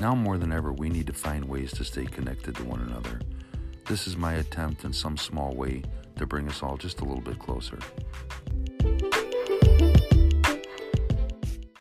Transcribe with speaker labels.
Speaker 1: Now more than ever, we need to find ways to stay connected to one another. This is my attempt in some small way to bring us all just a little bit closer.